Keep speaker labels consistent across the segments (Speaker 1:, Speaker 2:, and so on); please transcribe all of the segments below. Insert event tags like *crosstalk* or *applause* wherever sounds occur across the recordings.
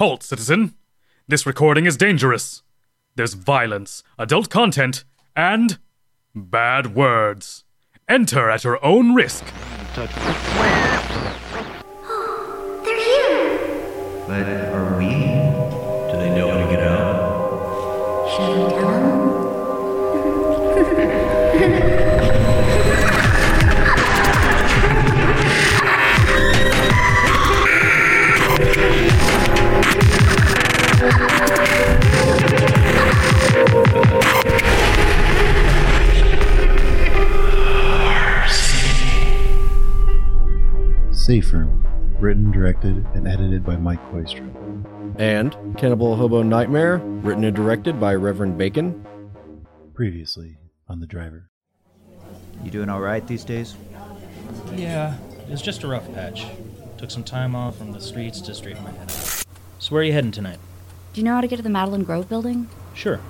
Speaker 1: Halt, citizen. This recording is dangerous. There's violence, adult content, and bad words. Enter at your own risk.
Speaker 2: They're here.
Speaker 3: But are
Speaker 4: Safe Room, written, directed, and edited by Mike Kooistra.
Speaker 5: And Cannibal Hobo Nightmare, written and directed by Reverend Bacon.
Speaker 4: Previously on The Driver.
Speaker 3: You doing all right these days?
Speaker 6: Yeah, it was just a rough patch. Took some time off from the streets to straighten my head out. So where are you heading tonight?
Speaker 7: Do you know how to get to the Madeline Grove building?
Speaker 6: Sure.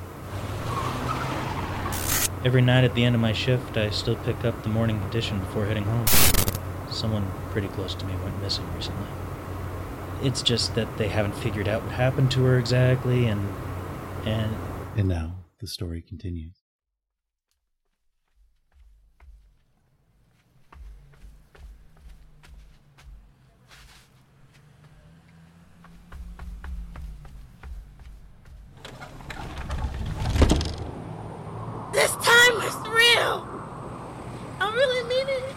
Speaker 6: Every night at the end of my shift, I still pick up the morning edition before heading home. Someone pretty close to me went missing recently. It's just that they haven't figured out what happened to her exactly, and. and.
Speaker 4: And now the story continues.
Speaker 8: This time is real. I really mean it.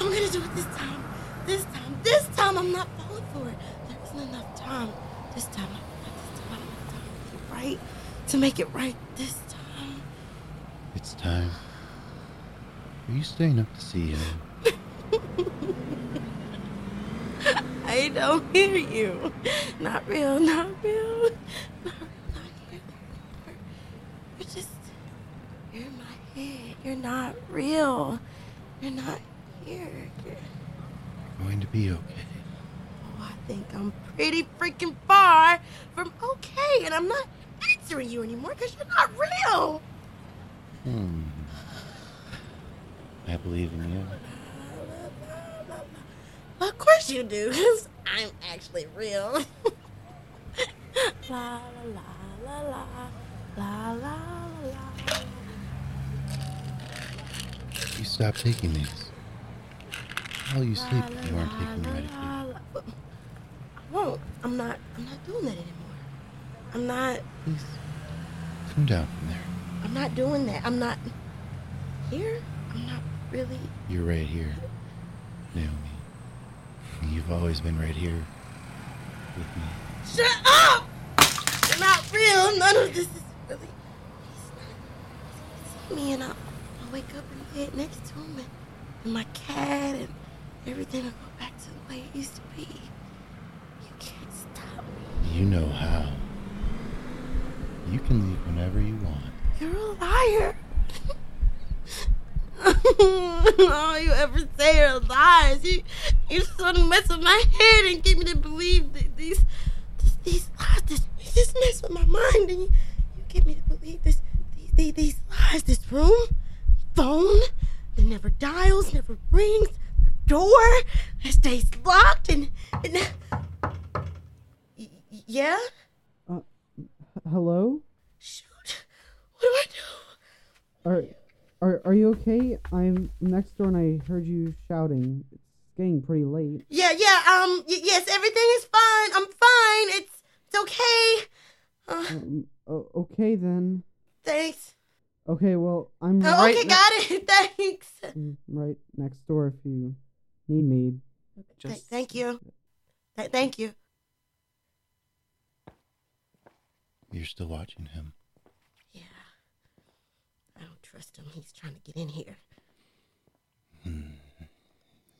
Speaker 8: I'm gonna do it this time. This time. This time I'm not falling for it. There isn't enough time. This time. This time. I don't have time to make it right. To make it right this time.
Speaker 4: It's time. Are you staying up to see him? *laughs*
Speaker 8: I don't hear you. Not real. Not real. Not real. Not here. You're just. You're in my head. You're not real. You're not here. You're.
Speaker 4: Going to be okay.
Speaker 8: Oh, I think I'm pretty freaking far from okay, and I'm not answering you anymore because you're not real.
Speaker 4: Hmm. I believe in you.
Speaker 8: Of course you do, because I'm actually real. *laughs* la la la la la la la.
Speaker 4: You stop taking these. While you sleep, you aren't taking them medication.
Speaker 8: I won't. I'm not. I'm not doing that anymore. I'm not.
Speaker 4: Please, come down from there.
Speaker 8: I'm not doing that. I'm not here. I'm not really.
Speaker 4: You're right here, Naomi. You've always been right here with me.
Speaker 8: Shut up! You're not real. None of this is really. He's not. He's me, and I'll, I'll wake up in bed next to him, and, and my cat, and everything will go back to the way it used to be. You can't stop me.
Speaker 4: You know how. You can leave whenever you want.
Speaker 8: You're a liar. *laughs* All you ever say are lies. You, you just want to mess with my head and get me to believe these, this, these lies. This, you just mess with my mind and you, you get me to believe this, these, these, these lies. This room, phone that never dials, never rings, door that stays locked, and, and Y- yeah.
Speaker 9: Uh, hello?
Speaker 8: Shoot, what do I do?
Speaker 9: Are, are are you okay? I'm next door and I heard you shouting. It's getting pretty late.
Speaker 8: Yeah, yeah, um, y- yes, everything is fine. I'm fine. It's it's okay. Uh,
Speaker 9: Um, o- okay then.
Speaker 8: thanks.
Speaker 9: Okay, well I'm
Speaker 8: Oh,
Speaker 9: right.
Speaker 8: okay,
Speaker 9: ne-
Speaker 8: got it. *laughs* thanks.
Speaker 9: I'm right next door if you need me.
Speaker 8: Th- thank you. Th- thank you.
Speaker 4: You're still watching him.
Speaker 8: Yeah. I don't trust him. He's trying to get in here. Hmm.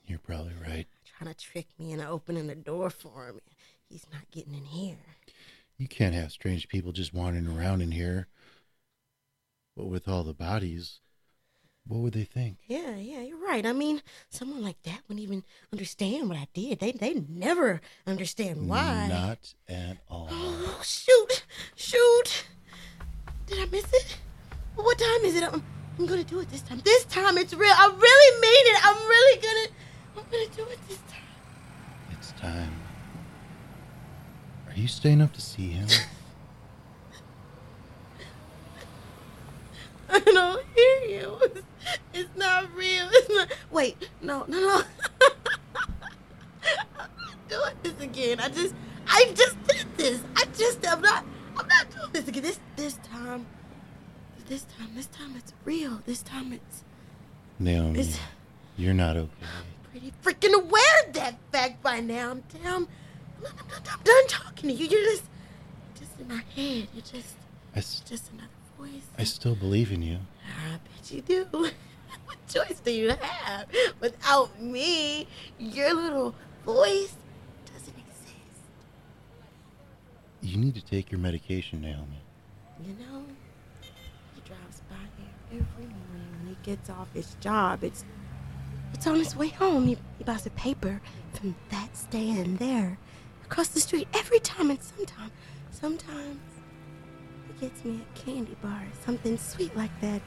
Speaker 4: You're probably right.
Speaker 8: Trying to trick me into opening the door for him. He's not getting in here.
Speaker 4: You can't have strange people just wandering around in here. But with all the bodies, what would they think?
Speaker 8: Yeah, yeah, you're right. I mean, someone like that wouldn't even understand what I did. They they never understand why.
Speaker 4: Not at all.
Speaker 8: Oh, *gasps* shoot, shoot. Did I miss it? What time is it? I'm, I'm gonna do it this time. This time it's real. I really mean it. I'm really gonna, I'm gonna do it this time.
Speaker 4: It's time. Are you you staying up to see him? *laughs*
Speaker 8: I don't hear you. It's, it's not real. It's not. Wait, no, no, no. *laughs* I'm not doing this again. I just, I just did this. I just, I'm not, I'm not doing this again. This, this time, this time, this time it's real. This time it's
Speaker 4: Naomi,
Speaker 8: It's-
Speaker 4: you're not okay.
Speaker 8: I'm pretty freaking aware of that fact by now. I'm down. I'm, I'm, I'm done talking to you. You're just, just in my head. You're just,
Speaker 4: I, s-
Speaker 8: just another voice.
Speaker 4: I still believe in you.
Speaker 8: I bet you do. *laughs* what choice do you have? Without me, your little voice doesn't exist.
Speaker 4: You need to take your medication, Naomi.
Speaker 8: You know, he drives by here every morning when he gets off his job. It's it's on his way home. He, he buys a paper from that stand there across the street every time. And sometimes, sometimes he gets me a candy bar, something sweet like that.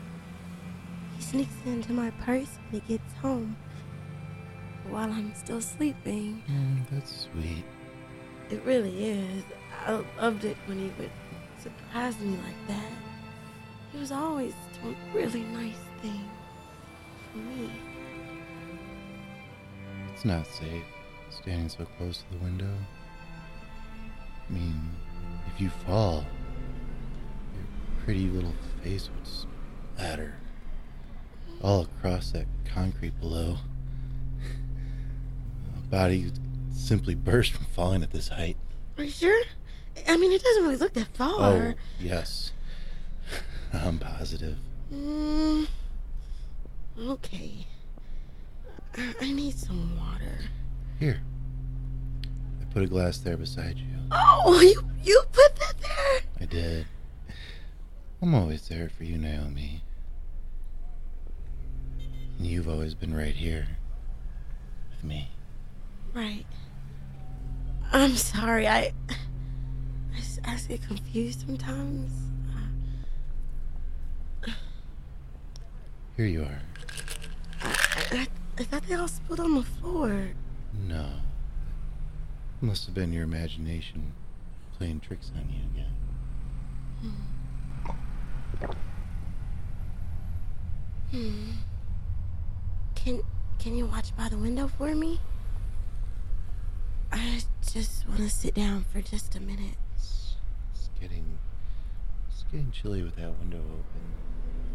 Speaker 8: He sneaks into my purse when he gets home while I'm still sleeping.
Speaker 4: Mm, that's sweet.
Speaker 8: It really is. I loved it when he would surprise me like that. He was always doing really nice things for me.
Speaker 4: It's not safe standing so close to the window. I mean, if you fall, your pretty little face would splatter all across that concrete below. *laughs* A body would simply burst from falling at this height.
Speaker 8: Are you sure? I mean, it doesn't really look that far.
Speaker 4: Oh,
Speaker 8: far.
Speaker 4: yes. I'm positive.
Speaker 8: Mm, okay. I, I need some water.
Speaker 4: Here. I put a glass there beside you.
Speaker 8: Oh, you you put that there?
Speaker 4: I did. I'm always there for you, Naomi. And you've always been right here with me.
Speaker 8: Right. I'm sorry. I. just get confused sometimes.
Speaker 4: Here you are.
Speaker 8: I, I, I thought they all spilled on the floor.
Speaker 4: No. Must have been your imagination playing tricks on you again.
Speaker 8: Hmm. Can Can you watch by the window for me? I just want to sit down for just a minute.
Speaker 4: It's getting it's getting chilly with that window open.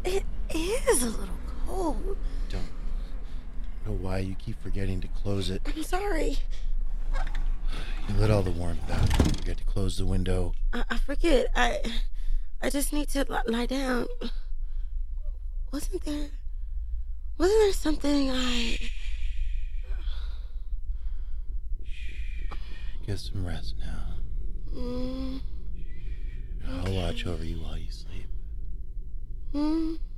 Speaker 8: It is a little cold.
Speaker 4: Don't know why you keep forgetting to close it.
Speaker 8: I'm sorry.
Speaker 4: You let all the warmth out. You forget to close the window.
Speaker 8: I, I forget. I I just need to li- lie down. Wasn't there? Wasn't there something I?
Speaker 4: Get some rest now.
Speaker 8: Mm,
Speaker 4: I'll watch over you while you sleep.
Speaker 8: Mm.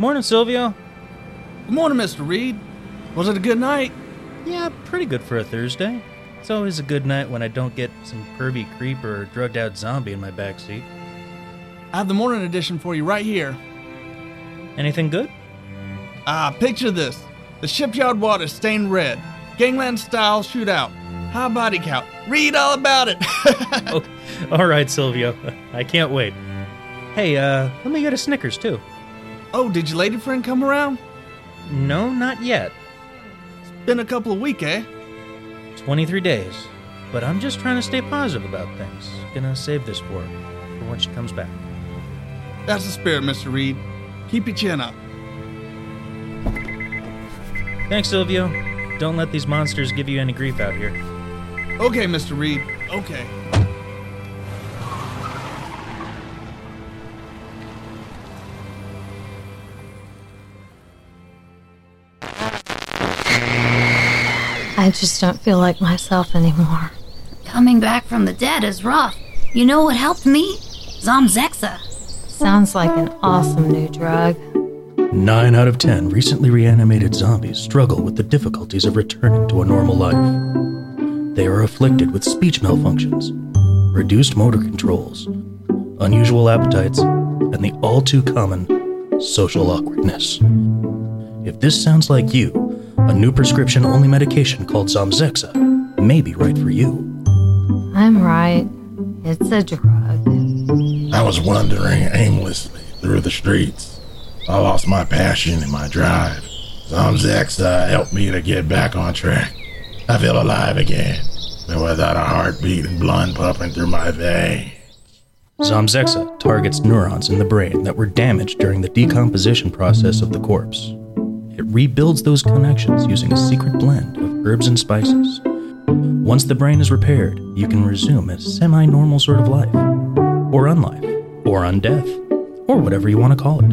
Speaker 6: Morning, Silvio.
Speaker 10: Good morning, Mr. Reed. Was it a good night?
Speaker 6: Yeah, pretty good for a Thursday.
Speaker 11: It's always a good night when I don't get some pervy creep or drugged out zombie in my backseat.
Speaker 10: I have the morning edition for you right here.
Speaker 11: Anything good?
Speaker 10: Ah, picture this. The shipyard water stained red. Gangland style shootout. High body count. Read all about it. *laughs*
Speaker 11: oh, all right, Silvio. *laughs* I can't wait. Hey, uh, let me get a Snickers too.
Speaker 10: Oh, did your lady friend come around?
Speaker 11: No, not yet.
Speaker 10: It's been a couple of weeks, eh?
Speaker 11: 23 days. But I'm just trying to stay positive about things. Gonna save this for her, for when she comes back.
Speaker 10: That's the spirit, Mr. Reed. Keep your chin up.
Speaker 11: Thanks, Silvio. Don't let these monsters give you any grief out here.
Speaker 10: Okay, Mr. Reed. Okay.
Speaker 12: I just don't feel like myself anymore.
Speaker 13: Coming back from the dead is rough. You know what helped me? Zomzexa.
Speaker 12: Sounds like an awesome new drug.
Speaker 11: 9 out of 10 recently reanimated zombies struggle with the difficulties of returning to a normal life. They are afflicted with speech malfunctions, reduced motor controls, unusual appetites, and the all too common social awkwardness. If this sounds like you, a new prescription only medication called Zomzexa may be right for you.
Speaker 12: I'm right. It's a drug.
Speaker 14: I was wandering aimlessly through the streets. I lost my passion and my drive. Zomzexa helped me to get back on track. I feel alive again, but without a heartbeat and blood pumping through my veins.
Speaker 11: Zomzexa targets neurons in the brain that were damaged during the decomposition process of the corpse. It rebuilds those connections using a secret blend of herbs and spices. Once the brain is repaired, you can resume a semi normal sort of life, or unlife, or undeath, or whatever you want to call it.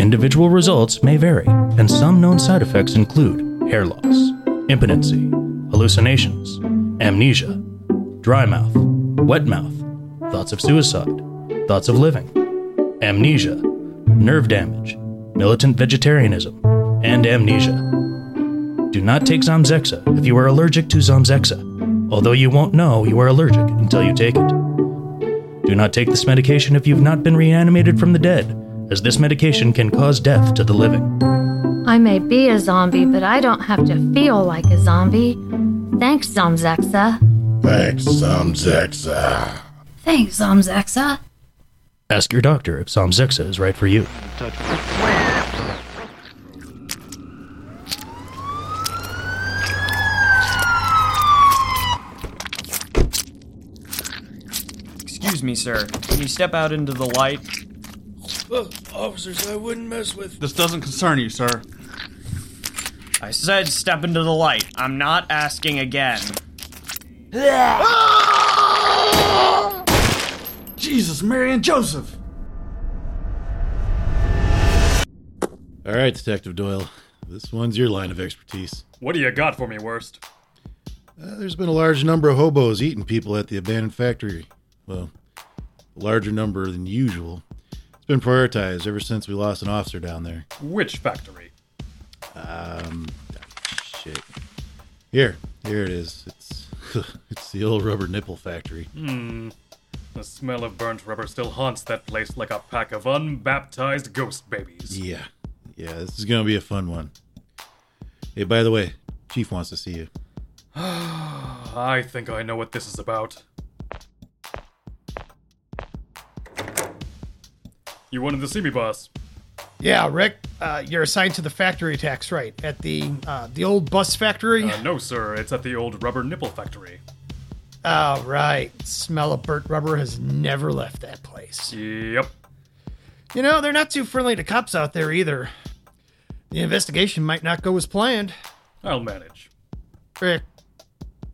Speaker 11: Individual results may vary, and some known side effects include hair loss, impotency, hallucinations, amnesia, dry mouth, wet mouth, thoughts of suicide, thoughts of living, amnesia, nerve damage, militant vegetarianism, and amnesia. Do not take Zomzexa if you are allergic to Zomzexa, although you won't know you are allergic until you take it. Do not take this medication if you've not been reanimated from the dead, as this medication can cause death to the living.
Speaker 12: I may be a zombie, but I don't have to feel like a zombie. Thanks, Zomzexa.
Speaker 14: Thanks, Zomzexa.
Speaker 13: Thanks, Zomzexa.
Speaker 11: Ask your doctor if Zomzexa is right for you.
Speaker 15: Excuse me, sir. Can you step out into the light?
Speaker 16: officers, I wouldn't mess with.
Speaker 10: This doesn't concern you, sir.
Speaker 15: I said step into the light. I'm not asking again. *laughs*
Speaker 10: Jesus, Mary and Joseph.
Speaker 3: All right, Detective Doyle. This one's your line of expertise.
Speaker 1: What do you got for me, Worst?
Speaker 3: Uh, there's been a large number of hobos eating people at the abandoned factory. Well, a larger number than usual. It's been prioritized ever since we lost an officer down there.
Speaker 1: Which factory?
Speaker 3: Um, shit. Here, here it is. It's *laughs* it's the old rubber nipple factory.
Speaker 1: Hmm. The smell of burnt rubber still haunts that place like a pack of unbaptized ghost babies.
Speaker 3: Yeah, yeah. This is gonna be a fun one. Hey, by the way, Chief wants to see you. *sighs*
Speaker 1: I think I know what this is about. You wanted to see me, boss.
Speaker 17: Yeah, Rick, uh, you're assigned to the factory tax right at the uh, the old bus factory.
Speaker 1: Uh, no, sir. It's at the old rubber nipple factory.
Speaker 17: Oh, right. Smell of burnt rubber has never left that place.
Speaker 1: Yep.
Speaker 17: You know, they're not too friendly to cops out there either. The investigation might not go as planned.
Speaker 1: I'll manage.
Speaker 17: Rick,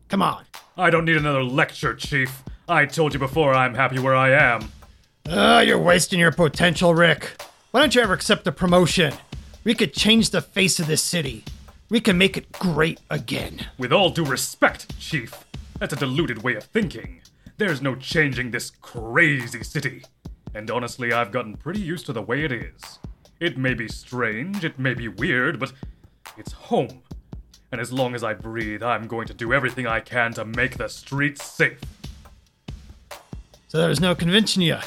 Speaker 17: come on.
Speaker 1: I don't need another lecture, Chief. I told you before I'm happy where I am.
Speaker 17: Oh, you're wasting your potential, Rick. Why don't you ever accept a promotion? We could change the face of this city. We can make it great again.
Speaker 1: With all due respect, Chief, that's a deluded way of thinking. There's no changing this crazy city. And honestly, I've gotten pretty used to the way it is. It may be strange, it may be weird, but it's home. And as long as I breathe, I'm going to do everything I can to make the streets safe.
Speaker 17: So there's no convincing you.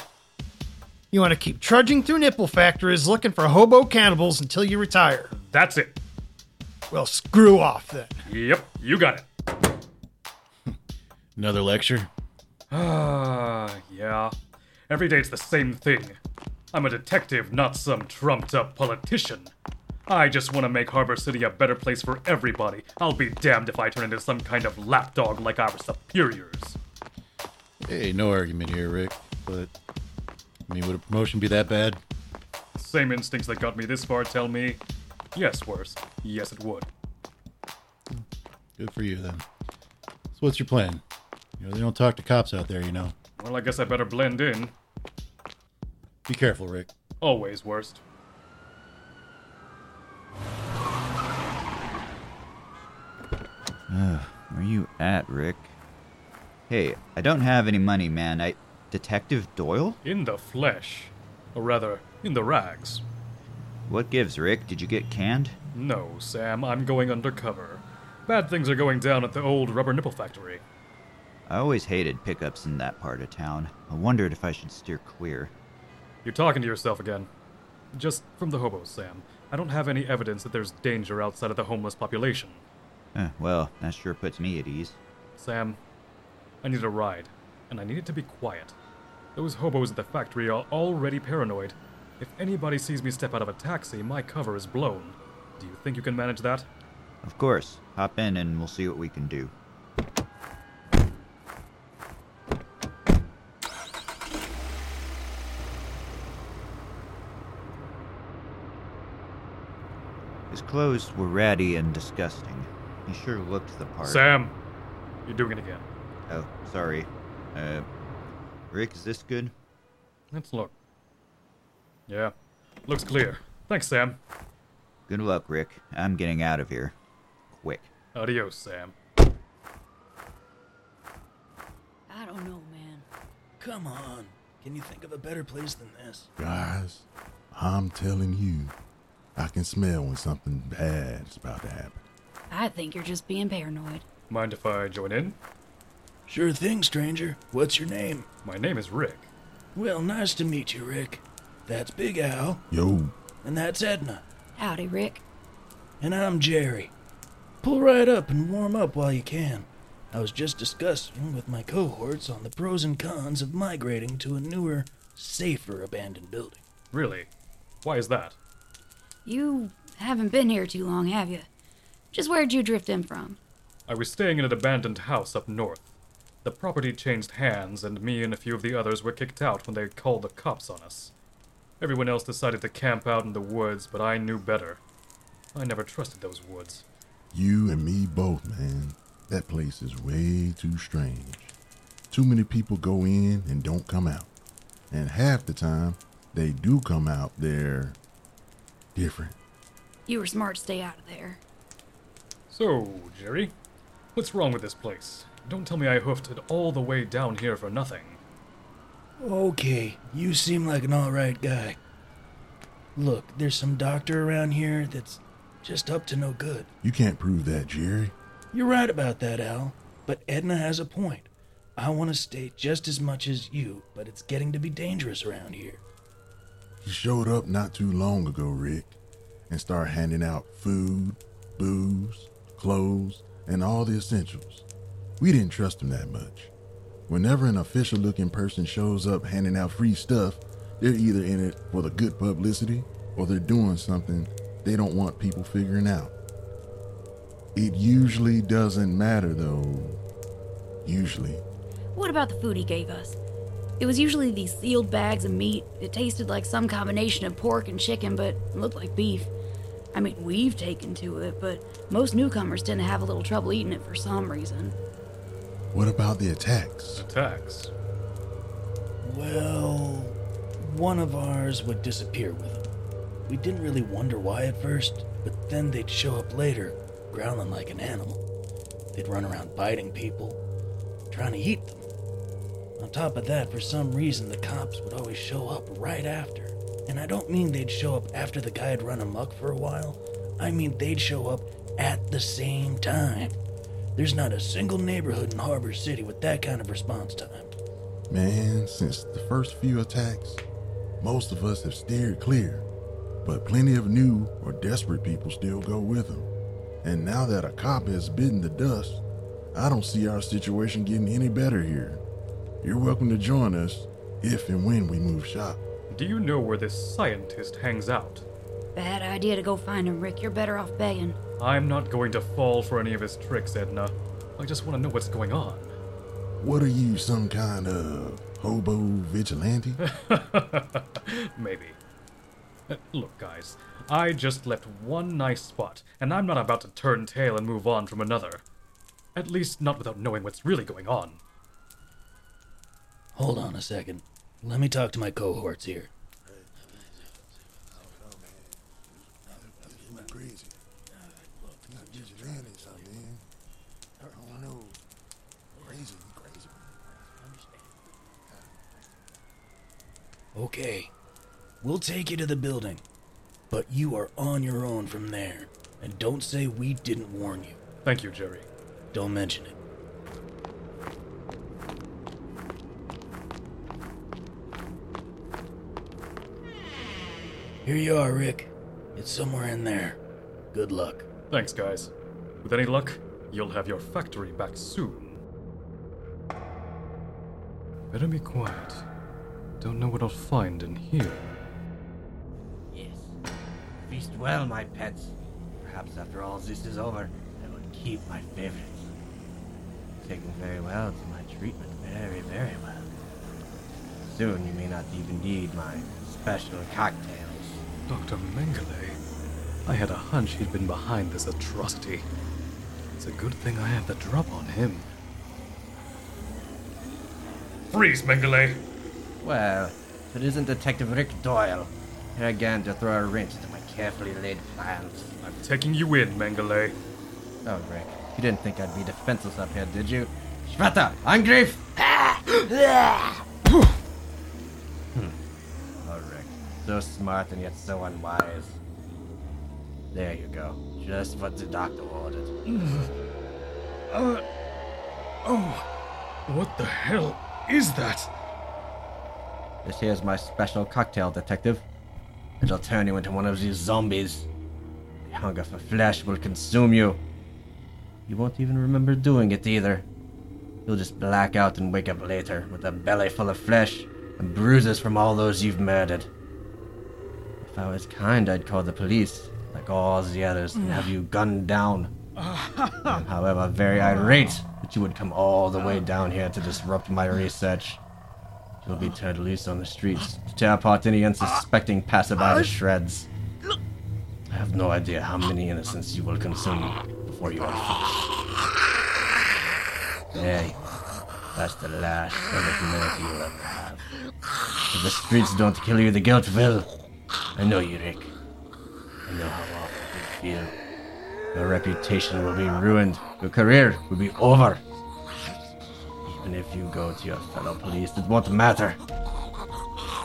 Speaker 17: You want to keep trudging through nipple factories looking for hobo cannibals until you retire.
Speaker 1: That's it.
Speaker 17: Well, screw off then.
Speaker 1: Yep, you got it. *laughs*
Speaker 4: Another lecture?
Speaker 1: Ah, yeah. Every day it's the same thing. I'm a detective, not some trumped up politician. I just want to make Harbor City a better place for everybody. I'll be damned if I turn into some kind of lapdog like our superiors.
Speaker 4: Hey, no argument here, Rick. But, I mean, would a promotion be that bad?
Speaker 1: Same instincts that got me this far tell me, yes, worse. Yes, it would.
Speaker 4: Good for you, then. So, what's your plan? You know, they don't talk to cops out there, you know.
Speaker 1: Well, I guess I better blend in.
Speaker 4: Be careful, Rick.
Speaker 1: Always worst.
Speaker 18: Uh, where you at, Rick? Hey, I don't have any money, man. I. Detective Doyle?
Speaker 1: In the flesh. Or rather, in the rags.
Speaker 18: What gives, Rick? Did you get canned?
Speaker 1: No, Sam, I'm going undercover. Bad things are going down at the old rubber nipple factory.
Speaker 18: I always hated pickups in that part of town. I wondered if I should steer clear.
Speaker 1: You're talking to yourself again. Just from the hobos, Sam. I don't have any evidence that there's danger outside of the homeless population.
Speaker 18: Eh, well, that sure puts me at ease.
Speaker 1: Sam, I need a ride, and I need it to be quiet. Those hobos at the factory are already paranoid. If anybody sees me step out of a taxi, my cover is blown. Do you think you can manage that?
Speaker 18: Of course. Hop in and we'll see what we can do. His clothes were ratty and disgusting. He sure looked the part.
Speaker 1: Sam, you're doing it again.
Speaker 18: Oh, sorry. Uh, Rick, is this good?
Speaker 1: Let's look. Yeah, looks clear. Thanks, Sam.
Speaker 18: Good luck, Rick. I'm getting out of here. Quick.
Speaker 1: Adios, Sam.
Speaker 19: I don't know, man.
Speaker 11: Come on. Can you think of a better place than this?
Speaker 20: Guys, I'm telling you, I can smell when something bad is about to happen.
Speaker 19: I think you're just being paranoid.
Speaker 1: Mind if I join in?
Speaker 11: Sure thing, stranger. What's your name?
Speaker 1: My name is Rick.
Speaker 11: Well, nice to meet you, Rick. That's Big Al.
Speaker 20: Yo.
Speaker 11: And that's Edna.
Speaker 19: Howdy, Rick.
Speaker 11: And I'm Jerry. Pull right up and warm up while you can. I was just discussing with my cohorts on the pros and cons of migrating to a newer, safer abandoned building.
Speaker 1: Really? Why is that?
Speaker 19: You haven't been here too long, have you? Just where'd you drift in from?
Speaker 1: I was staying in an abandoned house up north. The property changed hands, and me and a few of the others were kicked out when they called the cops on us. Everyone else decided to camp out in the woods, but I knew better. I never trusted those woods.
Speaker 20: You and me both, man. That place is way too strange. Too many people go in and don't come out. And half the time, they do come out, they're different.
Speaker 19: You were smart to stay out of there.
Speaker 1: So, Jerry, what's wrong with this place? Don't tell me I hoofed it all the way down here for nothing.
Speaker 11: Okay, you seem like an alright guy. Look, there's some doctor around here that's just up to no good.
Speaker 20: You can't prove that, Jerry.
Speaker 11: You're right about that, Al. But Edna has a point. I want to stay just as much as you, but it's getting to be dangerous around here.
Speaker 20: He showed up not too long ago, Rick, and started handing out food, booze, clothes, and all the essentials. We didn't trust him that much. Whenever an official looking person shows up handing out free stuff, they're either in it for the good publicity or they're doing something they don't want people figuring out. It usually doesn't matter, though. Usually.
Speaker 19: What about the food he gave us? It was usually these sealed bags of meat. It tasted like some combination of pork and chicken, but looked like beef. I mean, we've taken to it, but most newcomers tend to have a little trouble eating it for some reason.
Speaker 20: What about the attacks?
Speaker 1: Attacks?
Speaker 11: Well, one of ours would disappear with them. We didn't really wonder why at first, but then they'd show up later, growling like an animal. They'd run around biting people, trying to eat them. On top of that, for some reason, the cops would always show up right after. And I don't mean they'd show up after the guy had run amok for a while. I mean they'd show up at the same time. There's not a single neighborhood in Harbor City with that kind of response time.
Speaker 20: Man, since the first few attacks, most of us have steered clear, but plenty of new or desperate people still go with them. And now that a cop has bitten the dust, I don't see our situation getting any better here. You're welcome to join us if and when we move shop.
Speaker 1: Do you know where this scientist hangs out?
Speaker 19: Bad idea to go find him, Rick. You're better off begging.
Speaker 1: I'm not going to fall for any of his tricks, Edna. I just want to know what's going on.
Speaker 20: What are you, some kind of hobo vigilante? *laughs*
Speaker 1: Maybe. Uh, Look, guys, I just left one nice spot, and I'm not about to turn tail and move on from another. At least, not without knowing what's really going on.
Speaker 11: Hold on a second. Let me talk to my cohorts here. Okay, we'll take you to the building, but you are on your own from there. And don't say we didn't warn you.
Speaker 1: Thank you, Jerry.
Speaker 11: Don't mention it. Here you are, Rick. It's somewhere in there. Good luck.
Speaker 1: Thanks, guys. With any luck, you'll have your factory back soon. Better be quiet. Don't know what I'll find in here.
Speaker 21: Yes. Feast well, my pets. Perhaps after all this is over, I will keep my favorites. Taking very well to my treatment, very, very well. Soon you may not even need my special cocktails.
Speaker 1: Dr. Mengele. I had a hunch he'd been behind this atrocity. It's a good thing I have the drop on him. Freeze, Mengele!
Speaker 21: Well, if it isn't Detective Rick Doyle, here again to throw a wrench into my carefully laid plans.
Speaker 1: I'm taking you in, Mengele.
Speaker 21: Oh, Rick, you didn't think I'd be defenseless up here, did you? Shveta, Angriff! *laughs* hmm. Oh, Rick, so smart and yet so unwise. There you go, just what the doctor ordered.
Speaker 1: Uh. Oh. What the hell is that?
Speaker 21: This here's my special cocktail, detective. It'll turn you into one of these zombies. The hunger for flesh will consume you. You won't even remember doing it either. You'll just black out and wake up later with a belly full of flesh and bruises from all those you've murdered. If I was kind, I'd call the police, like all the others, and have you gunned down. *laughs* I'm, however, very irate that you would come all the way down here to disrupt my research. You'll be turned loose on the streets to tear apart any unsuspecting passerby to shreds. I have no idea how many innocents you will consume before you are finished. Hey, that's the last of the humanity you'll ever have. If the streets don't kill you, the guilt will. I know you, Rick. I know how awful you feel. Your reputation will be ruined. Your career will be over. Even if you go to your fellow police, it won't matter.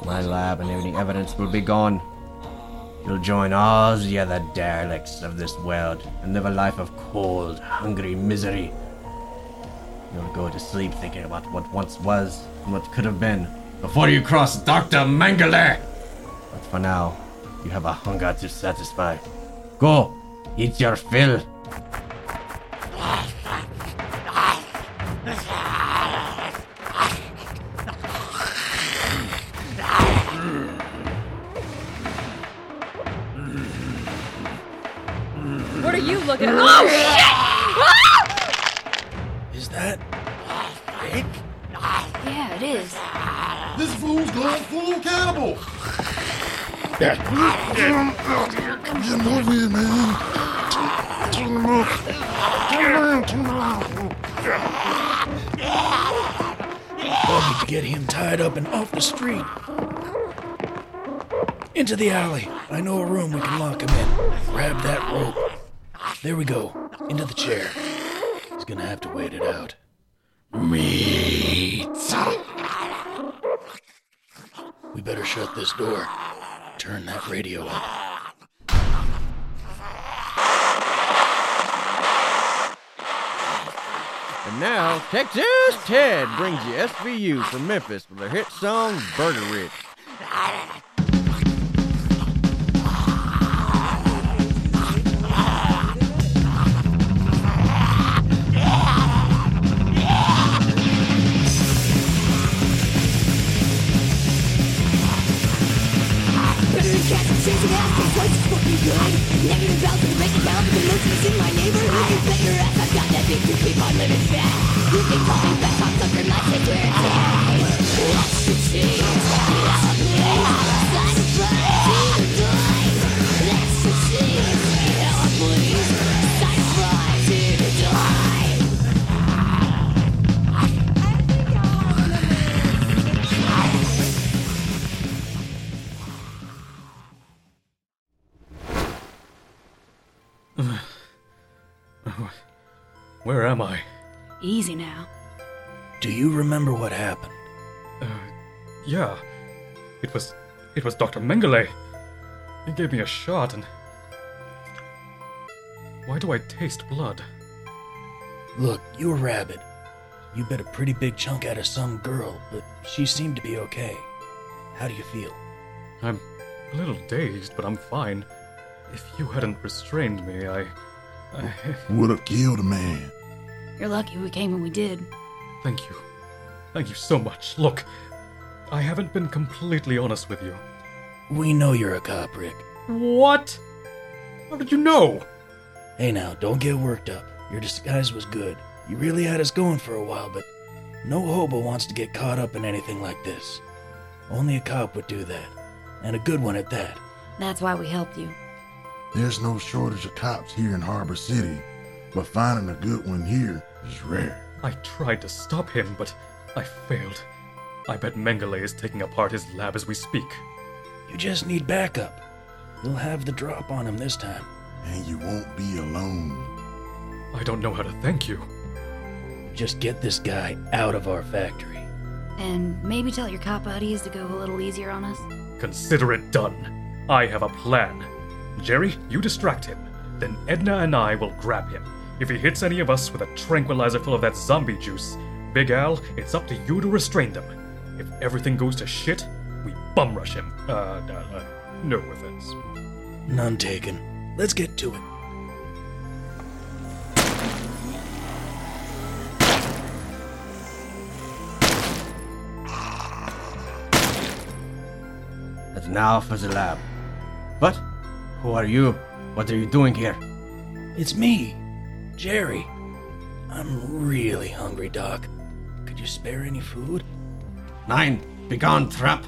Speaker 21: My lab and any evidence will be gone. You'll join all the other derelicts of this world and live a life of cold, hungry misery. You'll go to sleep thinking about what once was and what could have been before you cross Dr. Mengele. But for now, you have a hunger to satisfy. Go, eat your fill.
Speaker 22: What are you? Oh, shit! Ah!
Speaker 11: Is that Rick?
Speaker 19: Yeah, it is.
Speaker 20: This fool's going full cannibal! Get him over here, man! Turn him up! Turn around, turn around!
Speaker 11: Well, we could get him tied up and off the street. Into the alley. I know a room we can lock him in. Grab that rope. There we go. Into the chair. He's gonna have to wait it out. Meat. We better shut this door. Turn that radio up.
Speaker 23: And now, Texas Ted brings you SVU from Memphis with their hit song, Burger Rich.
Speaker 13: And chasing ass, twice as fucking good. Negative to break it down the notions in my neighborhood. You bet your ass I've got that big to keep on living fast. You can call me back on sucker, my where it's at.
Speaker 1: Where am I?
Speaker 19: Easy now.
Speaker 11: Do you remember what happened?
Speaker 1: Uh, yeah. It was. It was Dr. Mengele. He gave me a shot and. Why do I taste blood?
Speaker 11: Look, you were rabid. You bit a pretty big chunk out of some girl, but she seemed to be okay. How do you feel?
Speaker 1: I'm a little dazed, but I'm fine. If you hadn't restrained me, I. I.
Speaker 20: Would have killed a man.
Speaker 19: You're lucky we came when we did.
Speaker 1: Thank you. Thank you so much. Look, I haven't been completely honest with you.
Speaker 11: We know you're a cop, Rick.
Speaker 1: What? How did you know?
Speaker 11: Hey now, don't get worked up. Your disguise was good. You really had us going for a while, but no hobo wants to get caught up in anything like this. Only a cop would do that, and a good one at that.
Speaker 19: That's why we helped you.
Speaker 20: There's no shortage of cops here in Harbor City, but finding a good one here is rare.
Speaker 1: I tried to stop him, but I failed. I bet Mengele is taking apart his lab as we speak.
Speaker 11: You just need backup. We'll have the drop on him this time.
Speaker 20: And you won't be alone.
Speaker 1: I don't know how to thank you.
Speaker 11: Just get this guy out of our factory.
Speaker 19: And maybe tell your cop buddies to go a little easier on us.
Speaker 1: Consider it done. I have a plan. Jerry, you distract him. Then Edna and I will grab him. If he hits any of us with a tranquilizer full of that zombie juice, Big Al, it's up to you to restrain them. If everything goes to shit, we bum rush him. Uh, uh, uh no offense.
Speaker 11: None taken. Let's get to it.
Speaker 21: And now for the lab. What? Who are you? What are you doing here?
Speaker 11: It's me, Jerry. I'm really hungry, Doc. Could you spare any food?
Speaker 21: Nine, begone, trap.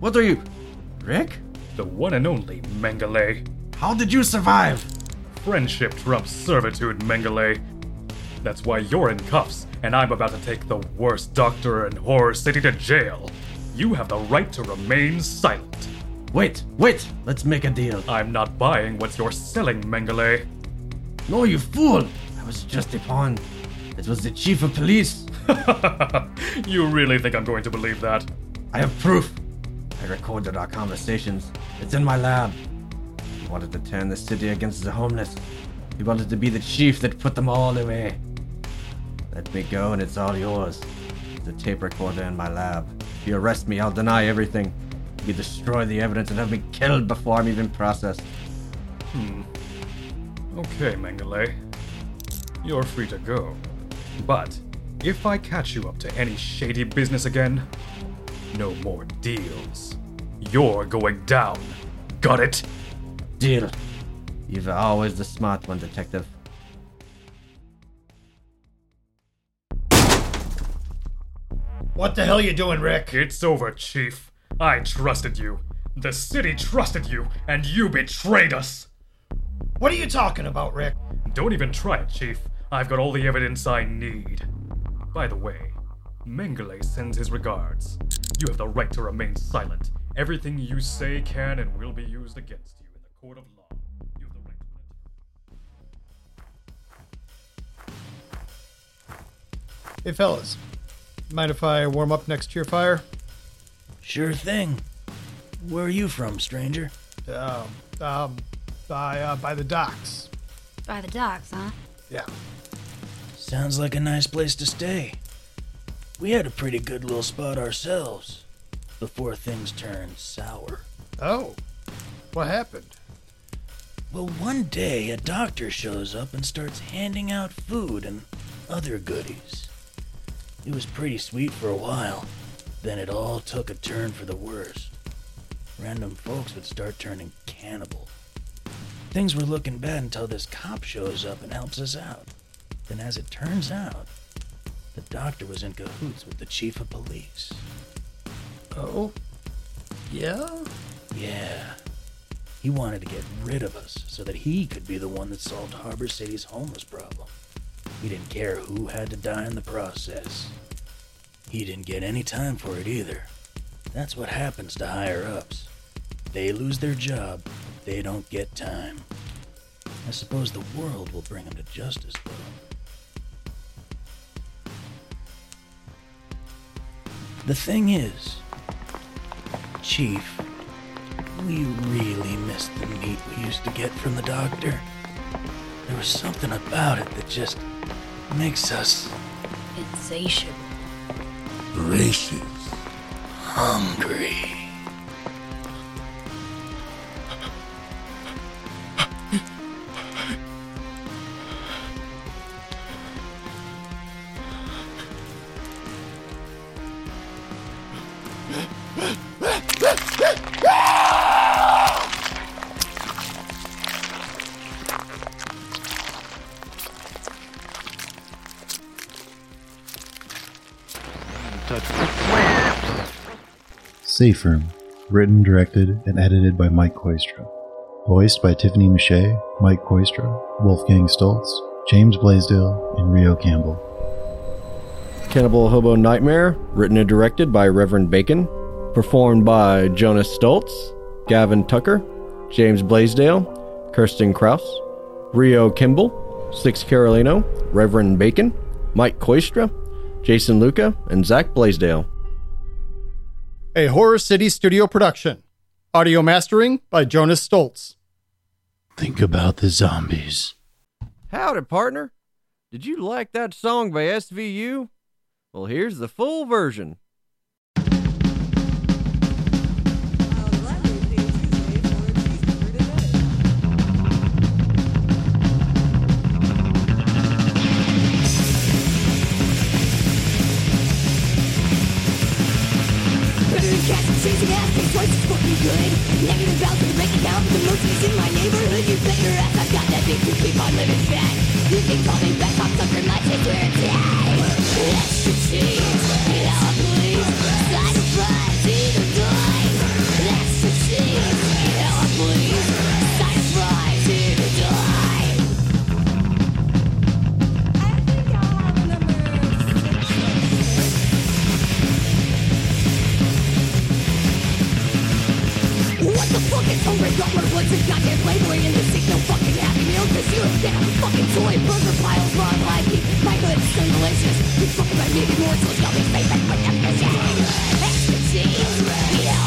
Speaker 21: What are you? Rick?
Speaker 1: The one and only Mengele.
Speaker 21: How did you survive?
Speaker 1: Friendship trumps servitude, Mengele. That's why you're in cuffs, and I'm about to take the worst doctor in Horror City to jail. You have the right to remain silent.
Speaker 21: Wait, wait, let's make a deal.
Speaker 1: I'm not buying what you're selling, Mengele.
Speaker 21: No, you fool! I was just a pawn. It was the chief of police. *laughs*
Speaker 1: you really think I'm going to believe that?
Speaker 21: I have proof. I recorded our conversations. It's in my lab. He wanted to turn the city against the homeless. He wanted to be the chief that put them all away. Let me go and it's all yours. The tape recorder in my lab. If you arrest me, I'll deny everything. You destroy the evidence and have me killed before I'm even processed.
Speaker 1: Hmm. Okay, Mengele. You're free to go. But if I catch you up to any shady business again, no more deals. You're going down. Got it?
Speaker 21: Deal. You're always the smart one, detective.
Speaker 17: What the hell are you doing, Rick?
Speaker 1: It's over, Chief. I trusted you. The city trusted you, and you betrayed us.
Speaker 17: What are you talking about, Rick?
Speaker 1: Don't even try it, Chief. I've got all the evidence I need. By the way, Mengele sends his regards. You have the right to remain silent. Everything you say can and will be used against you in the court of law. You have the right to
Speaker 9: Hey, fellas. Mind if I warm up next to your fire?
Speaker 11: Sure thing. Where are you from, stranger?
Speaker 9: Um, um, by, uh, by the docks.
Speaker 19: By the docks, huh?
Speaker 9: Yeah.
Speaker 11: Sounds like a nice place to stay. We had a pretty good little spot ourselves before things turned sour.
Speaker 17: Oh, what happened?
Speaker 11: Well, one day a doctor shows up and starts handing out food and other goodies. It was pretty sweet for a while, then it all took a turn for the worse. Random folks would start turning cannibal. Things were looking bad until this cop shows up and helps us out. Then, as it turns out, the doctor was in cahoots with the chief of police.
Speaker 17: Oh? Yeah?
Speaker 11: Yeah. He wanted to get rid of us so that he could be the one that solved Harbor City's homeless problem. He didn't care who had to die in the process. He didn't get any time for it either. That's what happens to higher ups. They lose their job, they don't get time. I suppose the world will bring them to justice, though. The thing is, Chief, we really missed the meat we used to get from the doctor. There was something about it that just makes us
Speaker 24: Insatiable.
Speaker 20: Gracious.
Speaker 11: hungry.
Speaker 25: Safe Room, written, directed, and edited by Mike Kooistra. Voiced by Tiffany Miche, Mike Kooistra, Wolfgang Stoltz, James Blaisdell, and Rio Campbell.
Speaker 21: Cannibal Hobo Nightmare, written and directed by Reverend Bacon. Performed by Jonas Stoltz, Gavin Tucker, James Blaisdell, Kirsten Kraus, Rio Kimball, Six Carolino, Reverend Bacon, Mike Kooistra, Jason Luca, and Zach Blaisdell.
Speaker 17: A Horror City studio production. Audio mastering by Jonas Stoltz.
Speaker 25: Think about the zombies.
Speaker 26: Howdy, partner. Did you like that song by SVU? Well, here's the full version.
Speaker 13: Toxic ass, big twice, it's fucking good. Negative bounce with breaking down The most mercies in my neighborhood You bet your ass I've got that big to keep on living fat You think calling back on sucker My taste where it's at Let's proceed. Now please. Side of front. it's a goddamn playboy and this ain't no fucking happy meal Cause you get a fucking toy. Burger piles not like me My good's so delicious. You fucking my meat more so it's got me favorite But I'm just hanging Yeah.